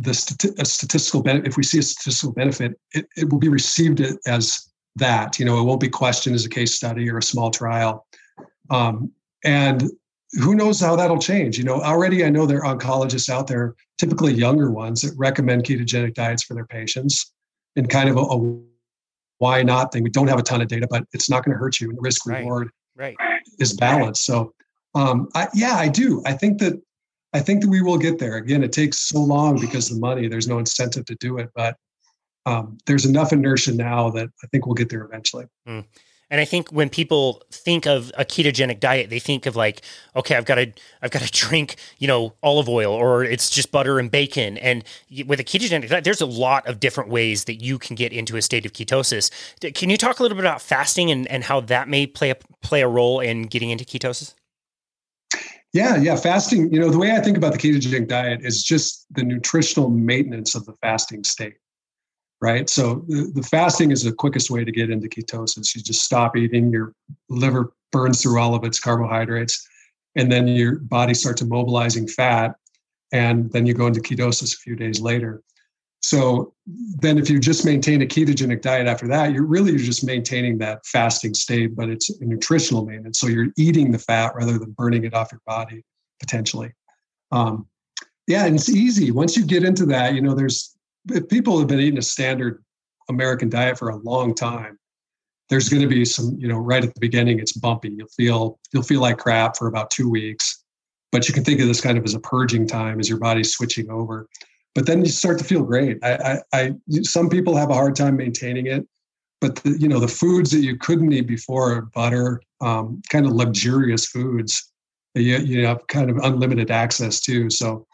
the stati- a statistical benefit, if we see a statistical benefit, it, it will be received as that. You know, it won't be questioned as a case study or a small trial. Um, and who knows how that'll change? You know, already I know there are oncologists out there, typically younger ones, that recommend ketogenic diets for their patients in kind of a, a why not thing. We don't have a ton of data, but it's not going to hurt you. And risk reward right. right. is balanced. So, um, I, yeah, I do. I think that I think that we will get there. Again, it takes so long because of the money. There's no incentive to do it, but um, there's enough inertia now that I think we'll get there eventually. Mm. And I think when people think of a ketogenic diet, they think of like, okay, I've got to, I've got to drink, you know, olive oil, or it's just butter and bacon. And with a ketogenic diet, there's a lot of different ways that you can get into a state of ketosis. Can you talk a little bit about fasting and, and how that may play a play a role in getting into ketosis? Yeah, yeah. Fasting, you know, the way I think about the ketogenic diet is just the nutritional maintenance of the fasting state right? So the, the, fasting is the quickest way to get into ketosis. You just stop eating, your liver burns through all of its carbohydrates, and then your body starts immobilizing fat, and then you go into ketosis a few days later. So then if you just maintain a ketogenic diet after that, you're really you're just maintaining that fasting state, but it's a nutritional maintenance. So you're eating the fat rather than burning it off your body potentially. Um, yeah, and it's easy. Once you get into that, you know, there's if people have been eating a standard American diet for a long time, there's going to be some, you know, right at the beginning, it's bumpy. You'll feel you'll feel like crap for about two weeks, but you can think of this kind of as a purging time as your body's switching over. But then you start to feel great. I, I, I some people have a hard time maintaining it, but the, you know, the foods that you couldn't eat before, butter, um, kind of luxurious foods, you, you have kind of unlimited access to. So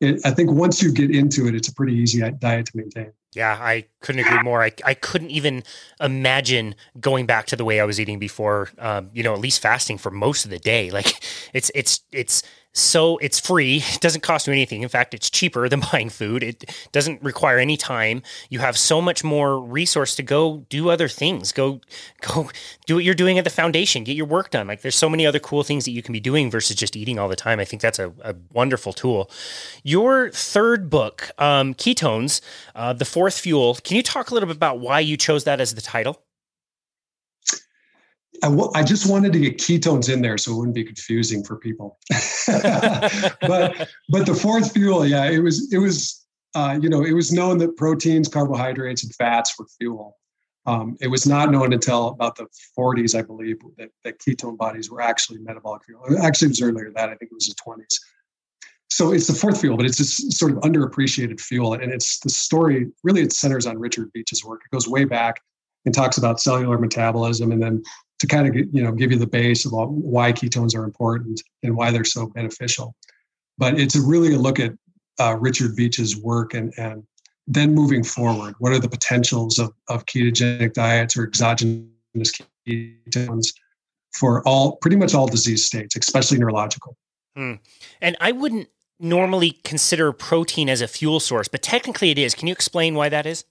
it, I think once you get into it, it's a pretty easy diet to maintain. Yeah, I couldn't agree more. I, I couldn't even imagine going back to the way I was eating before. Um, you know, at least fasting for most of the day. Like it's it's it's so it's free. It doesn't cost you anything. In fact, it's cheaper than buying food. It doesn't require any time. You have so much more resource to go do other things. Go go do what you're doing at the foundation. Get your work done. Like there's so many other cool things that you can be doing versus just eating all the time. I think that's a, a wonderful tool. Your third book, um, Ketones, uh, the fourth fuel. Can you talk a little bit about why you chose that as the title? I, w- I just wanted to get ketones in there so it wouldn't be confusing for people. but but the fourth fuel, yeah, it was it was uh, you know it was known that proteins, carbohydrates, and fats were fuel. Um, it was not known until about the 40s, I believe, that, that ketone bodies were actually metabolic fuel. Actually, it was earlier than that. I think it was the 20s. So it's the fourth fuel, but it's this sort of underappreciated fuel. And it's the story, really, it centers on Richard Veech's work. It goes way back and talks about cellular metabolism and then to kind of you know give you the base of why ketones are important and why they're so beneficial. But it's really a look at uh, Richard Veech's work and and then moving forward, what are the potentials of, of ketogenic diets or exogenous ketones for all pretty much all disease states, especially neurological. Hmm. And I wouldn't normally consider protein as a fuel source, but technically it is. Can you explain why that is?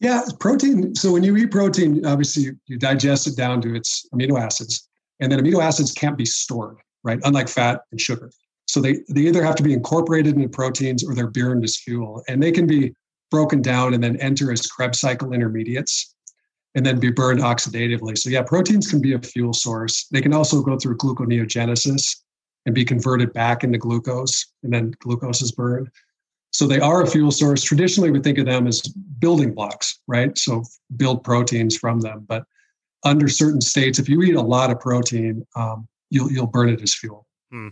Yeah, protein. So when you eat protein, obviously you, you digest it down to its amino acids, and then amino acids can't be stored, right? Unlike fat and sugar. So they, they either have to be incorporated into proteins or they're burned as fuel. And they can be broken down and then enter as Krebs cycle intermediates and then be burned oxidatively. So yeah, proteins can be a fuel source. They can also go through gluconeogenesis and be converted back into glucose, and then glucose is burned. So they are a fuel source. Traditionally, we think of them as building blocks, right? So build proteins from them. But under certain states, if you eat a lot of protein, um, you'll you'll burn it as fuel. Hmm.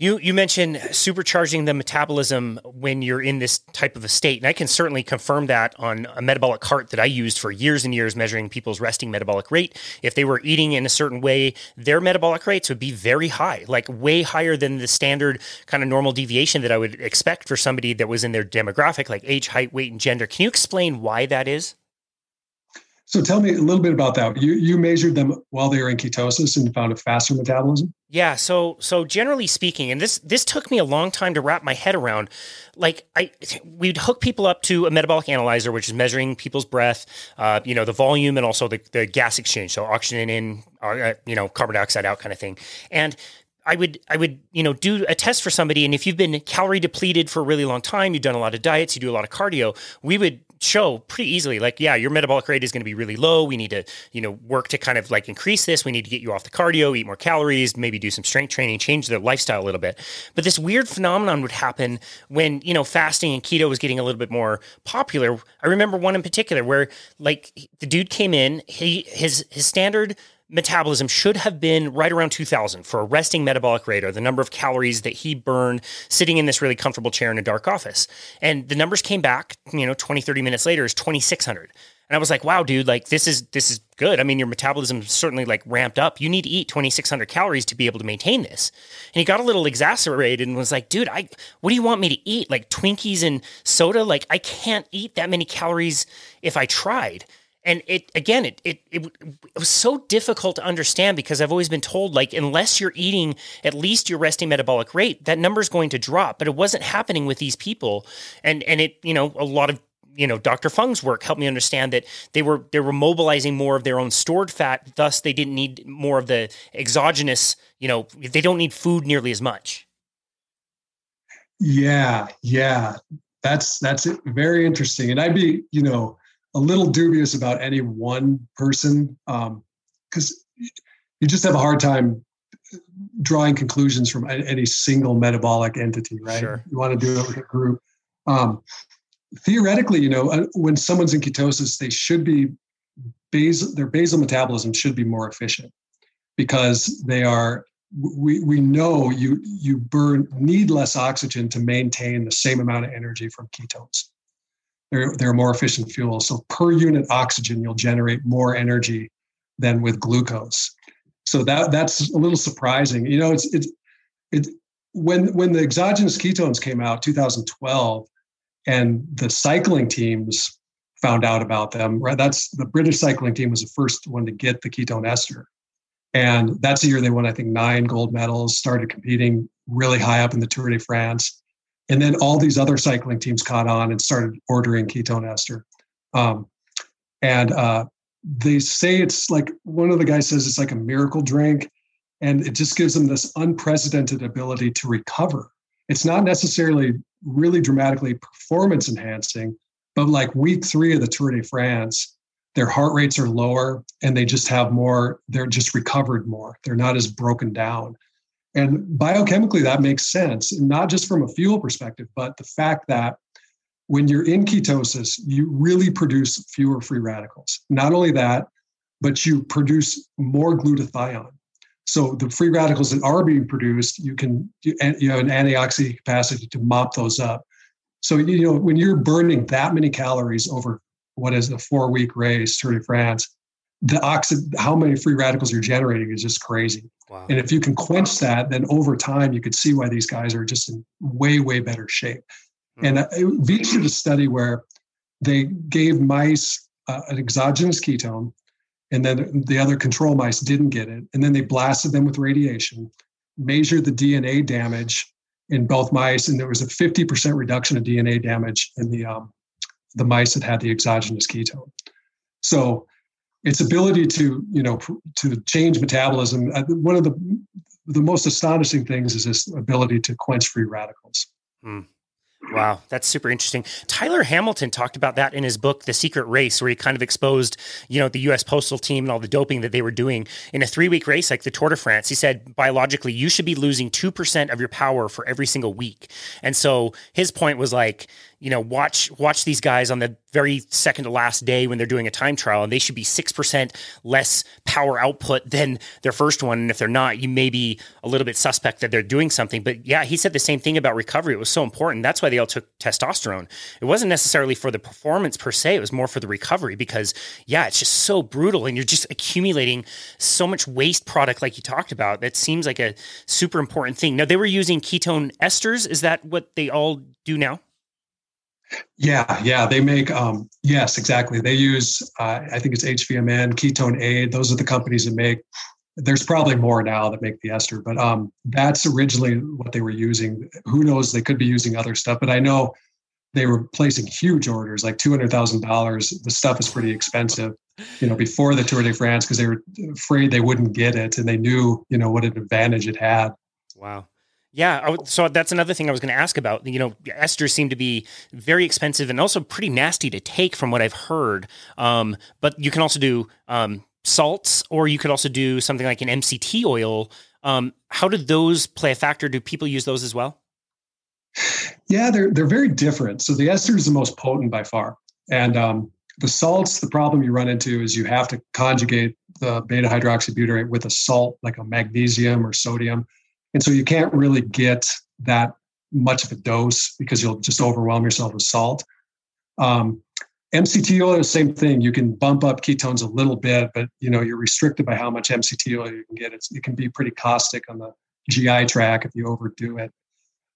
You you mentioned supercharging the metabolism when you're in this type of a state, and I can certainly confirm that on a metabolic cart that I used for years and years, measuring people's resting metabolic rate. If they were eating in a certain way, their metabolic rates would be very high, like way higher than the standard kind of normal deviation that I would expect for somebody that was in their demographic, like age, height, weight, and gender. Can you explain why that is? So tell me a little bit about that. You you measured them while they were in ketosis and found a faster metabolism? Yeah, so so generally speaking, and this this took me a long time to wrap my head around. Like I, we'd hook people up to a metabolic analyzer, which is measuring people's breath, uh, you know, the volume and also the, the gas exchange, so oxygen in, uh, you know, carbon dioxide out, kind of thing. And I would I would you know do a test for somebody, and if you've been calorie depleted for a really long time, you've done a lot of diets, you do a lot of cardio, we would show pretty easily. Like yeah your metabolic rate is going to be really low. We need to you know work to kind of like increase this. We need to get you off the cardio eat more calories maybe do some strength training change their lifestyle a little bit. But this weird phenomenon would happen when you know fasting and keto was getting a little bit more popular. I remember one in particular where like the dude came in he his his standard metabolism should have been right around 2000 for a resting metabolic rate or the number of calories that he burned sitting in this really comfortable chair in a dark office. And the numbers came back, you know, 20, 30 minutes later is 2600. And I was like, wow, dude, like this is this is good. I mean, your metabolism certainly like ramped up. You need to eat 2600 calories to be able to maintain this. And he got a little exasperated and was like, dude, I what do you want me to eat? Like Twinkies and soda? Like I can't eat that many calories if I tried and it again it, it it it was so difficult to understand because I've always been told like unless you're eating at least your resting metabolic rate that number is going to drop. But it wasn't happening with these people. And and it you know a lot of you know Dr. Fung's work helped me understand that they were they were mobilizing more of their own stored fat. Thus they didn't need more of the exogenous you know they don't need food nearly as much. Yeah yeah. That's that's very interesting. And I'd be you know a little dubious about any one person because um, you just have a hard time drawing conclusions from any single metabolic entity, right? Sure. You want to do it with a group. Um, theoretically, you know, uh, when someone's in ketosis, they should be basal, their basal metabolism should be more efficient because they are. We we know you you burn need less oxygen to maintain the same amount of energy from ketones they're, they're more efficient fuel. So per unit oxygen, you'll generate more energy than with glucose. So that that's a little surprising. You know, it's it's it when when the exogenous ketones came out 2012 and the cycling teams found out about them right that's the british cycling team was the first one to get the ketone ester and that's the year they won i think nine gold medals started competing really high up in the tour de france and then all these other cycling teams caught on and started ordering ketone ester. Um, and uh, they say it's like one of the guys says it's like a miracle drink, and it just gives them this unprecedented ability to recover. It's not necessarily really dramatically performance enhancing, but like week three of the Tour de France, their heart rates are lower and they just have more, they're just recovered more. They're not as broken down. And biochemically, that makes sense, not just from a fuel perspective, but the fact that when you're in ketosis, you really produce fewer free radicals. Not only that, but you produce more glutathione. So the free radicals that are being produced, you can you, have an antioxidant capacity to mop those up. So you know when you're burning that many calories over what is a four week race, Tour de France, the oxid, how many free radicals you're generating is just crazy. Wow. And if you can quench that, then over time you could see why these guys are just in way, way better shape. Mm-hmm. And Veech did a study where they gave mice uh, an exogenous ketone, and then the other control mice didn't get it. And then they blasted them with radiation, measured the DNA damage in both mice, and there was a 50% reduction of DNA damage in the um, the mice that had the exogenous ketone. So its ability to you know to change metabolism uh, one of the the most astonishing things is this ability to quench free radicals hmm. Wow, that's super interesting. Tyler Hamilton talked about that in his book, The Secret Race, where he kind of exposed, you know, the U.S. Postal Team and all the doping that they were doing in a three-week race like the Tour de France. He said biologically, you should be losing two percent of your power for every single week. And so his point was like, you know, watch watch these guys on the very second to last day when they're doing a time trial, and they should be six percent less power output than their first one. And if they're not, you may be a little bit suspect that they're doing something. But yeah, he said the same thing about recovery. It was so important. That's why they all took testosterone. It wasn't necessarily for the performance per se. It was more for the recovery because yeah, it's just so brutal, and you're just accumulating so much waste product, like you talked about. That seems like a super important thing. Now they were using ketone esters. Is that what they all do now? Yeah, yeah, they make um, yes, exactly. They use uh, I think it's HVMN, Ketone Aid. Those are the companies that make. There's probably more now that make the ester, but um, that's originally what they were using. Who knows? They could be using other stuff, but I know they were placing huge orders, like two hundred thousand dollars. The stuff is pretty expensive, you know, before the Tour de France because they were afraid they wouldn't get it, and they knew, you know, what an advantage it had. Wow. Yeah, so that's another thing I was going to ask about. You know, esters seem to be very expensive and also pretty nasty to take, from what I've heard. Um, but you can also do um, salts, or you could also do something like an MCT oil. Um, how do those play a factor? Do people use those as well? Yeah, they're they're very different. So the ester is the most potent by far, and um, the salts. The problem you run into is you have to conjugate the beta hydroxybutyrate with a salt like a magnesium or sodium and so you can't really get that much of a dose because you'll just overwhelm yourself with salt. Um, MCT oil is the same thing. You can bump up ketones a little bit, but you know you're restricted by how much MCT oil you can get. It's, it can be pretty caustic on the GI tract if you overdo it.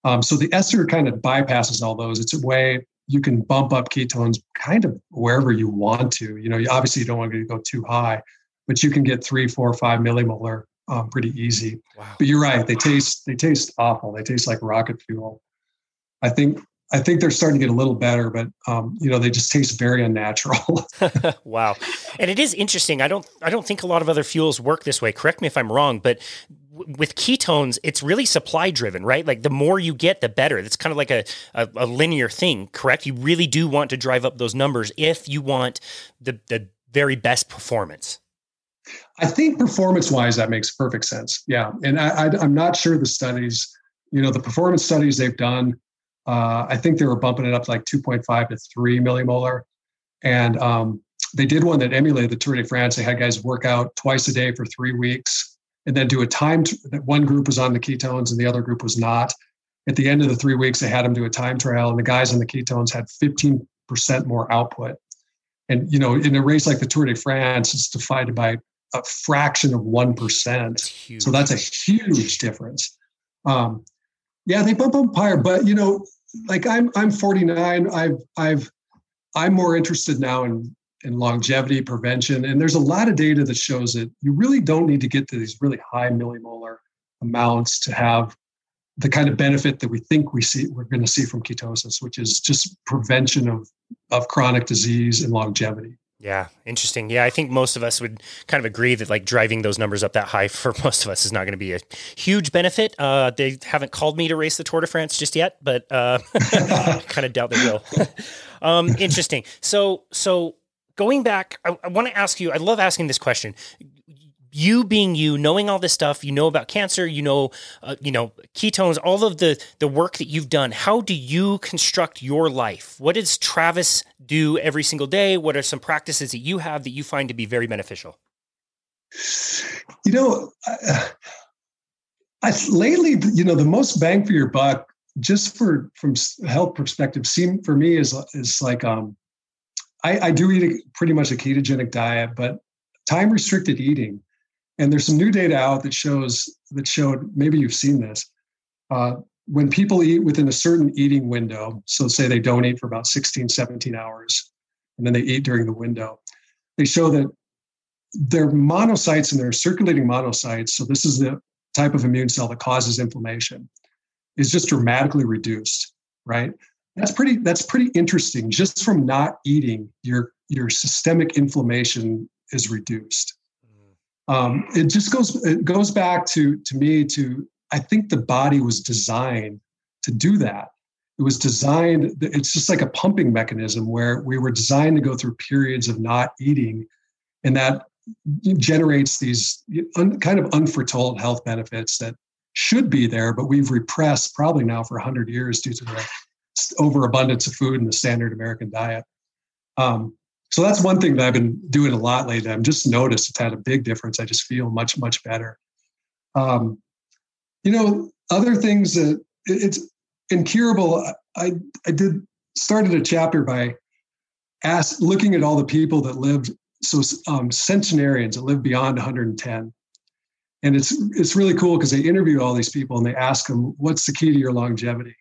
Um, so the ester kind of bypasses all those. It's a way you can bump up ketones kind of wherever you want to. You know, you, obviously you don't want to go too high, but you can get three, four, five millimolar um, pretty easy. Wow. But you're right; they taste they taste awful. They taste like rocket fuel. I think I think they're starting to get a little better, but um, you know they just taste very unnatural. wow, and it is interesting. I don't I don't think a lot of other fuels work this way. Correct me if I'm wrong, but w- with ketones, it's really supply driven, right? Like the more you get, the better. It's kind of like a, a, a linear thing, correct? You really do want to drive up those numbers if you want the the very best performance. I think performance wise, that makes perfect sense. Yeah. And I, am not sure the studies, you know, the performance studies they've done, uh, I think they were bumping it up to like 2.5 to 3 millimolar. And um, they did one that emulated the Tour de France. They had guys work out twice a day for three weeks and then do a time that one group was on the ketones and the other group was not. At the end of the three weeks, they had them do a time trial, and the guys on the ketones had 15% more output. And you know, in a race like the Tour de France, it's defined by a fraction of 1%. So that's a huge difference. Um, yeah, they bump up higher, but you know, like I'm I'm 49. I've I've I'm more interested now in in longevity prevention, and there's a lot of data that shows that you really don't need to get to these really high millimolar amounts to have the kind of benefit that we think we see we're going to see from ketosis, which is just prevention of of chronic disease and longevity. Yeah, interesting. Yeah, I think most of us would kind of agree that like driving those numbers up that high for most of us is not going to be a huge benefit. Uh, they haven't called me to race the Tour de France just yet, but uh, kind of doubt they will. um, interesting. So, so going back, I, I want to ask you. I love asking this question you being you, knowing all this stuff, you know about cancer, you know, uh, you know ketones, all of the the work that you've done. How do you construct your life? What does Travis do every single day? What are some practices that you have that you find to be very beneficial? You know, I, I, lately, you know, the most bang for your buck, just for from health perspective, seem for me is is like um, I, I do eat a, pretty much a ketogenic diet, but time restricted eating and there's some new data out that shows that showed maybe you've seen this. Uh, when people eat within a certain eating window, so say they don't eat for about 16, 17 hours, and then they eat during the window, they show that their monocytes and their circulating monocytes, so this is the type of immune cell that causes inflammation, is just dramatically reduced, right? That's pretty that's pretty interesting. Just from not eating, your your systemic inflammation is reduced um, it just goes it goes back to to me to I think the body was designed to do that. It was designed. It's just like a pumping mechanism where we were designed to go through periods of not eating, and that generates these un, kind of unforetold health benefits that should be there, but we've repressed probably now for 100 years due to the overabundance of food in the standard American diet. Um, so that's one thing that I've been doing a lot lately. I've just noticed it's had a big difference. I just feel much, much better. Um, you know, other things that it's incurable. I, I did started a chapter by ask, looking at all the people that lived, so um, centenarians that live beyond 110. And it's it's really cool because they interview all these people and they ask them, what's the key to your longevity?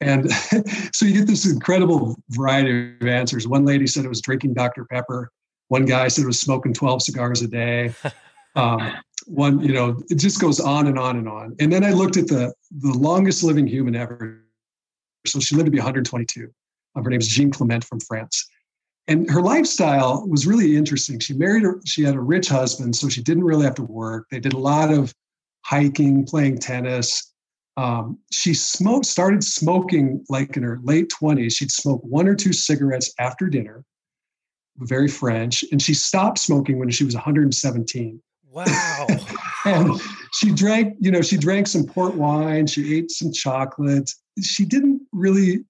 And so you get this incredible variety of answers. One lady said it was drinking Dr. Pepper. One guy said it was smoking 12 cigars a day. Um, one, you know, it just goes on and on and on. And then I looked at the the longest living human ever. So she lived to be 122. Um, her is Jeanne Calment from France. And her lifestyle was really interesting. She married her, she had a rich husband, so she didn't really have to work. They did a lot of hiking, playing tennis, um, she smoked, started smoking like in her late 20s. She'd smoke one or two cigarettes after dinner, very French. And she stopped smoking when she was 117. Wow. and she drank, you know, she drank some port wine, she ate some chocolate. She didn't really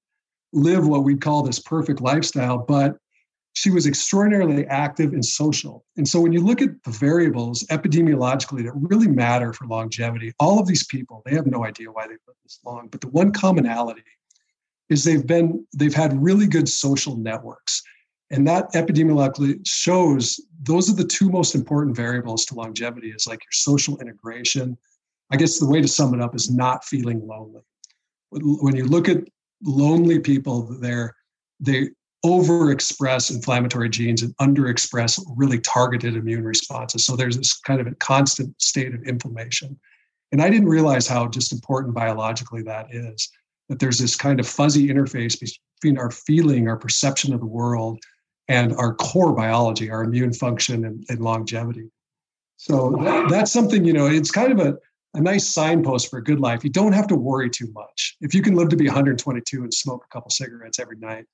live what we'd call this perfect lifestyle, but she was extraordinarily active and social. And so when you look at the variables epidemiologically that really matter for longevity, all of these people, they have no idea why they've lived this long. But the one commonality is they've been, they've had really good social networks. And that epidemiologically shows those are the two most important variables to longevity is like your social integration. I guess the way to sum it up is not feeling lonely. When you look at lonely people, they're they overexpress inflammatory genes and underexpress really targeted immune responses. So there's this kind of a constant state of inflammation. And I didn't realize how just important biologically that is, that there's this kind of fuzzy interface between our feeling, our perception of the world, and our core biology, our immune function and, and longevity. So that, that's something, you know, it's kind of a, a nice signpost for a good life. You don't have to worry too much. If you can live to be 122 and smoke a couple cigarettes every night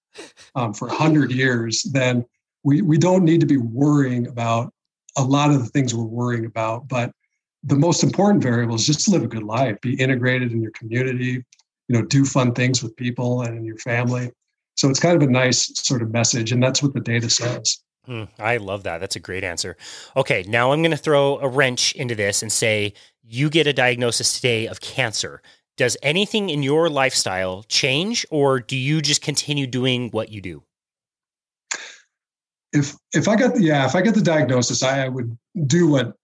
um, for 100 years, then we, we don't need to be worrying about a lot of the things we're worrying about. But the most important variable is just to live a good life, be integrated in your community, you know, do fun things with people and in your family. So it's kind of a nice sort of message, and that's what the data says. Mm, I love that. That's a great answer. Okay, now I'm going to throw a wrench into this and say you get a diagnosis today of cancer. Does anything in your lifestyle change, or do you just continue doing what you do? If if I got the, yeah, if I get the diagnosis, I, I would do what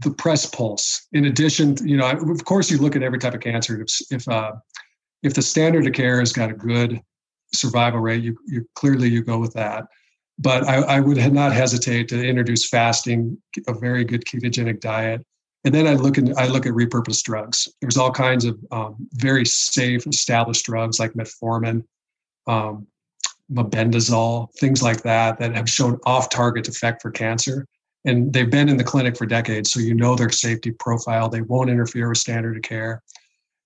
the press pulse. In addition, you know, of course, you look at every type of cancer. If if uh, if the standard of care has got a good survival rate, you, you clearly you go with that. But I, I would not hesitate to introduce fasting, a very good ketogenic diet, and then I look at I look at repurposed drugs. There's all kinds of um, very safe, established drugs like metformin, um, things like that that have shown off-target effect for cancer, and they've been in the clinic for decades. So you know their safety profile. They won't interfere with standard of care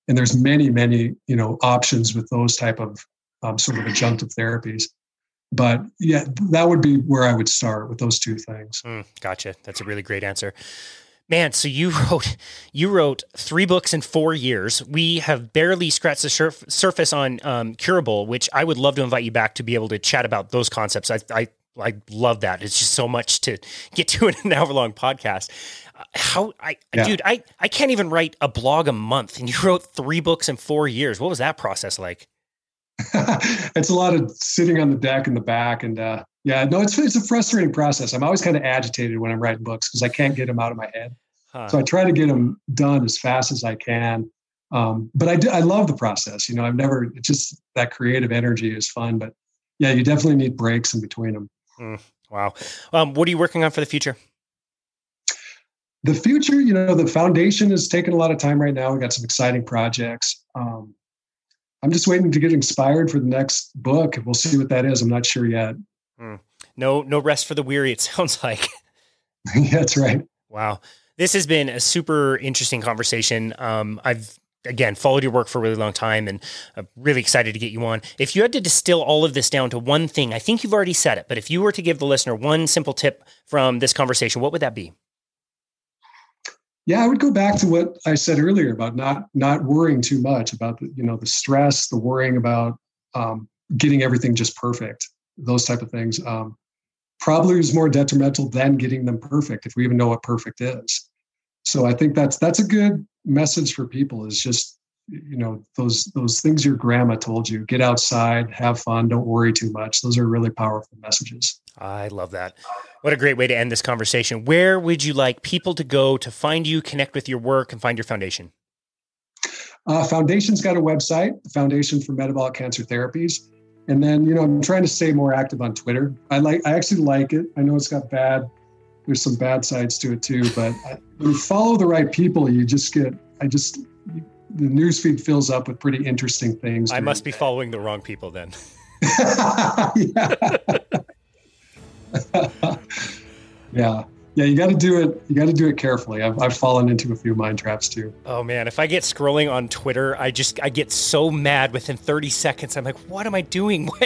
and there's many many you know options with those type of um, sort of adjunctive therapies but yeah that would be where i would start with those two things mm, gotcha that's a really great answer man so you wrote you wrote three books in four years we have barely scratched the surf, surface on um, curable which i would love to invite you back to be able to chat about those concepts i, I I love that. It's just so much to get to in an hour long podcast how I yeah. dude, I I can't even write a blog a month, and you wrote three books in four years. What was that process like? it's a lot of sitting on the deck in the back, and uh, yeah, no, it's it's a frustrating process. I'm always kind of agitated when I'm writing books because I can't get them out of my head. Huh. So I try to get them done as fast as I can. Um, but I do, I love the process. You know, I've never it's just that creative energy is fun. But yeah, you definitely need breaks in between them. Mm, wow. Um, what are you working on for the future? the future, you know, the foundation is taking a lot of time right now. We got some exciting projects. Um, I'm just waiting to get inspired for the next book. We'll see what that is. I'm not sure yet. Mm. No, no rest for the weary. It sounds like. yeah, that's right. Wow, this has been a super interesting conversation. Um, I've again followed your work for a really long time, and I'm really excited to get you on. If you had to distill all of this down to one thing, I think you've already said it, but if you were to give the listener one simple tip from this conversation, what would that be? Yeah, I would go back to what I said earlier about not not worrying too much about the you know the stress, the worrying about um, getting everything just perfect, those type of things. Um, probably is more detrimental than getting them perfect if we even know what perfect is. So I think that's that's a good message for people. Is just you know those those things your grandma told you: get outside, have fun, don't worry too much. Those are really powerful messages. I love that. What a great way to end this conversation. Where would you like people to go to find you, connect with your work, and find your foundation? Uh, Foundation's got a website, the Foundation for Metabolic Cancer Therapies. And then, you know, I'm trying to stay more active on Twitter. I like, I actually like it. I know it's got bad, there's some bad sides to it too, but I, when you follow the right people, you just get, I just, the newsfeed fills up with pretty interesting things. I must be following the wrong people then. yeah. yeah, you got to do it. You got to do it carefully. I've, I've fallen into a few mind traps too. Oh man, if I get scrolling on Twitter, I just I get so mad within 30 seconds. I'm like, what am I doing?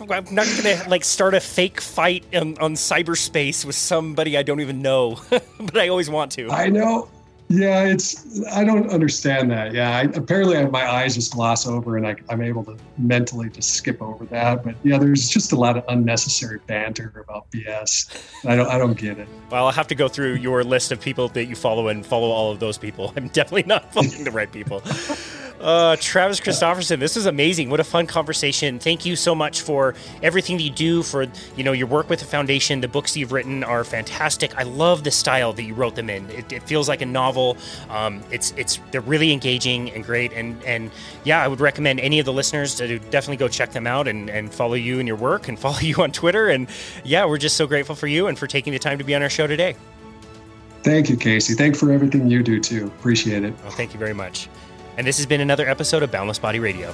Like, I'm not gonna like start a fake fight on, on cyberspace with somebody I don't even know, but I always want to. I know. Yeah, it's I don't understand that. Yeah, I, apparently I, my eyes just gloss over, and I, am able to mentally just skip over that. But yeah, there's just a lot of unnecessary banter about BS. I don't I don't get it. Well, I'll have to go through your list of people that you follow and follow all of those people. I'm definitely not following the right people. Uh, Travis Christofferson, this is amazing. What a fun conversation. Thank you so much for everything that you do, for you know your work with the foundation. The books you've written are fantastic. I love the style that you wrote them in. It, it feels like a novel. Um, it's it's they're really engaging and great. And and yeah, I would recommend any of the listeners to definitely go check them out and, and follow you and your work and follow you on Twitter. And yeah, we're just so grateful for you and for taking the time to be on our show today. Thank you, Casey. Thank for everything you do too. Appreciate it. Well, thank you very much. And this has been another episode of Boundless Body Radio.